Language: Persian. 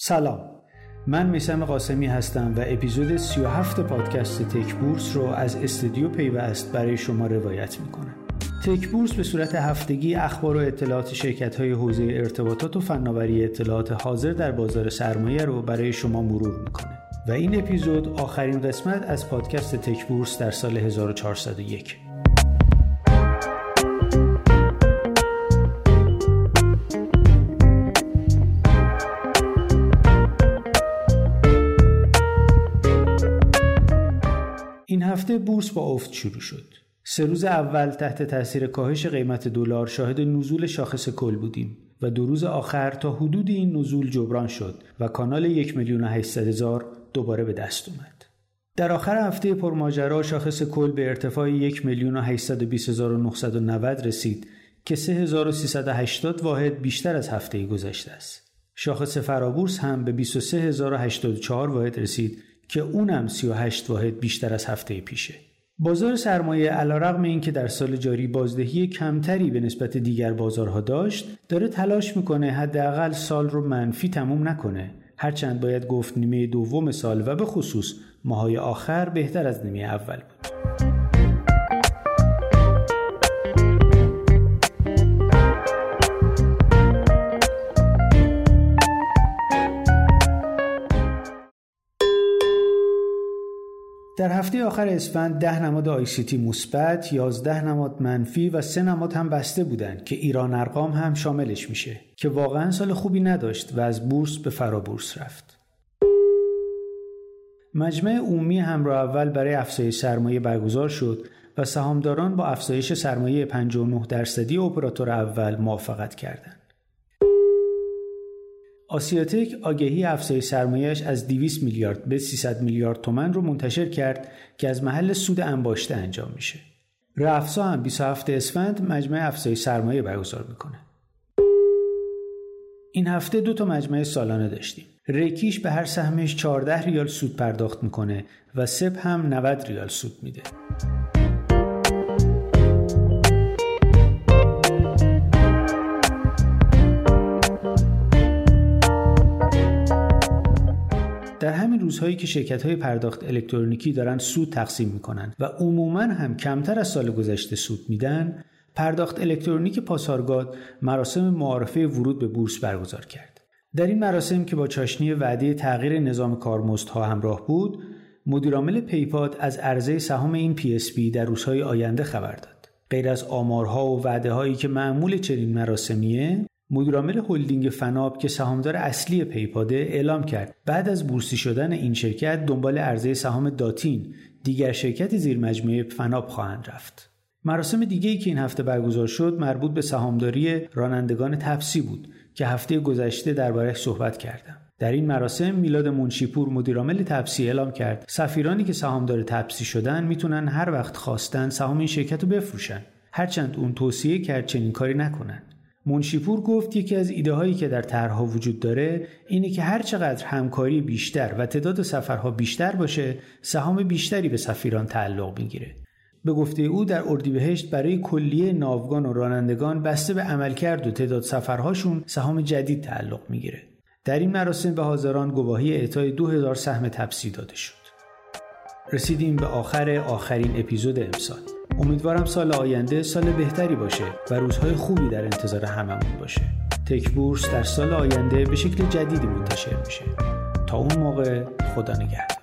سلام. من میسم قاسمی هستم و اپیزود 37 پادکست تک بورس رو از استودیو پیوست برای شما روایت می‌کنم. تک بورس به صورت هفتگی اخبار و اطلاعات شرکت های حوزه ارتباطات و فناوری اطلاعات حاضر در بازار سرمایه رو برای شما مرور می‌کنه. و این اپیزود آخرین قسمت از پادکست تک بورس در سال 1401 هفته بورس با افت شروع شد. سه روز اول تحت تاثیر کاهش قیمت دلار شاهد نزول شاخص کل بودیم و دو روز آخر تا حدود این نزول جبران شد و کانال یک میلیون هزار دوباره به دست اومد. در آخر هفته پرماجرا شاخص کل به ارتفاع یک میلیون و رسید که 3380 واحد بیشتر از هفته گذشته است. شاخص فرابورس هم به 23084 واحد رسید که اونم 38 واحد بیشتر از هفته پیشه. بازار سرمایه علیرغم اینکه در سال جاری بازدهی کمتری به نسبت دیگر بازارها داشت داره تلاش می‌کنه حداقل سال رو منفی تموم نکنه هرچند باید گفت نیمه دوم سال و به خصوص ماهای آخر بهتر از نیمه اول بود در هفته آخر اسفند ده نماد آیسیتی مثبت، 11 نماد منفی و سه نماد هم بسته بودند که ایران ارقام هم شاملش میشه که واقعا سال خوبی نداشت و از بورس به فرابورس رفت. مجمع عمومی همراه اول برای افزایش سرمایه برگزار شد و سهامداران با افزایش سرمایه 59 درصدی اپراتور اول موافقت کردند. آسیاتک آگهی افزایش سرمایهش از 200 میلیارد به 300 میلیارد تومن رو منتشر کرد که از محل سود انباشته انجام میشه. رفسا هم 27 اسفند مجمع افزایش سرمایه برگزار می‌کنه. این هفته دو تا مجمع سالانه داشتیم. ریکیش به هر سهمش 14 ریال سود پرداخت می‌کنه و سپ هم 90 ریال سود میده. در همین روزهایی که شرکت های پرداخت الکترونیکی دارن سود تقسیم می‌کنن و عموما هم کمتر از سال گذشته سود میدن پرداخت الکترونیک پاسارگاد مراسم معارفه ورود به بورس برگزار کرد. در این مراسم که با چاشنی وعده تغییر نظام کارمزدها همراه بود مدیرعامل پیپاد از عرضه سهام این PSP در روزهای آینده خبر داد. غیر از آمارها و وعده هایی که معمول چنین مراسمیه مدیرعامل هلدینگ فناب که سهامدار اصلی پیپاده اعلام کرد. بعد از بورسی شدن این شرکت دنبال عرضه سهام داتین دیگر شرکت زیر مجموعه فناب خواهند رفت. مراسم دیگه که این هفته برگزار شد مربوط به سهامداری رانندگان تپسی بود که هفته گذشته درباره صحبت کردم. در این مراسم میلاد منشیپور مدیرعامل تپسی اعلام کرد سفیرانی که سهامدار تپسی شدن می‌تونن هر وقت خواستن سهام این شرکت رو بفروشن. هرچند اون توصیه کرد چنین کاری نکنن. منشیپور گفت یکی از ایده هایی که در طرحها وجود داره اینه که هر چقدر همکاری بیشتر و تعداد سفرها بیشتر باشه سهام بیشتری به سفیران تعلق می‌گیره. به گفته او در اردیبهشت برای کلیه ناوگان و رانندگان بسته به عملکرد و تعداد سفرهاشون سهام جدید تعلق می‌گیره. در این مراسم به حاضران گواهی اعطای 2000 سهم تبسی داده شد. رسیدیم به آخر آخرین اپیزود امسال. امیدوارم سال آینده سال بهتری باشه و روزهای خوبی در انتظار هممون باشه. تک بورس در سال آینده به شکل جدیدی منتشر میشه. تا اون موقع خدا نگهدار.